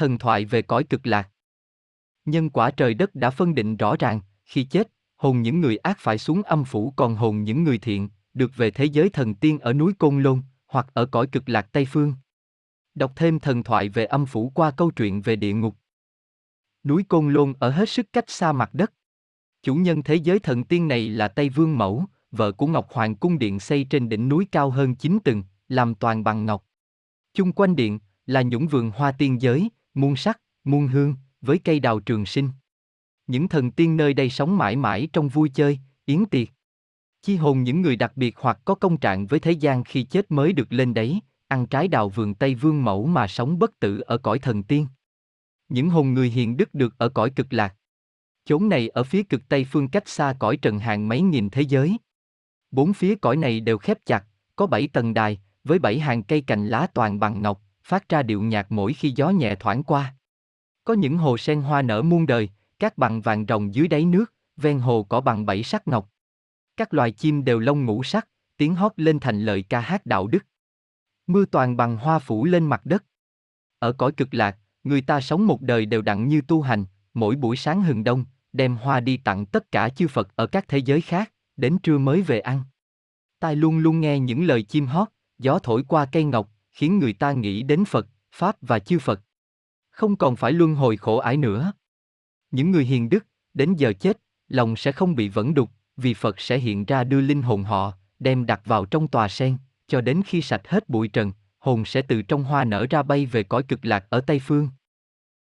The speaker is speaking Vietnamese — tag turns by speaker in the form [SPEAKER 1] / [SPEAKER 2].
[SPEAKER 1] Thần thoại về cõi cực lạc. Nhân quả trời đất đã phân định rõ ràng, khi chết, hồn những người ác phải xuống âm phủ còn hồn những người thiện, được về thế giới thần tiên ở núi Côn Lôn, hoặc ở cõi cực lạc Tây Phương. Đọc thêm thần thoại về âm phủ qua câu chuyện về địa ngục. Núi Côn Lôn ở hết sức cách xa mặt đất. Chủ nhân thế giới thần tiên này là Tây Vương Mẫu, vợ của Ngọc Hoàng Cung Điện xây trên đỉnh núi cao hơn 9 tầng, làm toàn bằng ngọc. Chung quanh điện là những vườn hoa tiên giới, muôn sắc, muôn hương, với cây đào trường sinh. Những thần tiên nơi đây sống mãi mãi trong vui chơi, yến tiệc. Chi hồn những người đặc biệt hoặc có công trạng với thế gian khi chết mới được lên đấy, ăn trái đào vườn Tây Vương Mẫu mà sống bất tử ở cõi thần tiên. Những hồn người hiền đức được ở cõi cực lạc. Chốn này ở phía cực Tây phương cách xa cõi trần hàng mấy nghìn thế giới. Bốn phía cõi này đều khép chặt, có bảy tầng đài, với bảy hàng cây cành lá toàn bằng ngọc, phát ra điệu nhạc mỗi khi gió nhẹ thoảng qua. Có những hồ sen hoa nở muôn đời, các bằng vàng rồng dưới đáy nước, ven hồ có bằng bảy sắc ngọc. Các loài chim đều lông ngũ sắc, tiếng hót lên thành lời ca hát đạo đức. Mưa toàn bằng hoa phủ lên mặt đất. Ở cõi cực lạc, người ta sống một đời đều đặn như tu hành, mỗi buổi sáng hừng đông, đem hoa đi tặng tất cả chư Phật ở các thế giới khác, đến trưa mới về ăn. Tai luôn luôn nghe những lời chim hót, gió thổi qua cây ngọc, khiến người ta nghĩ đến Phật, Pháp và chư Phật. Không còn phải luân hồi khổ ải nữa. Những người hiền đức, đến giờ chết, lòng sẽ không bị vẫn đục, vì Phật sẽ hiện ra đưa linh hồn họ, đem đặt vào trong tòa sen, cho đến khi sạch hết bụi trần, hồn sẽ từ trong hoa nở ra bay về cõi cực lạc ở Tây Phương.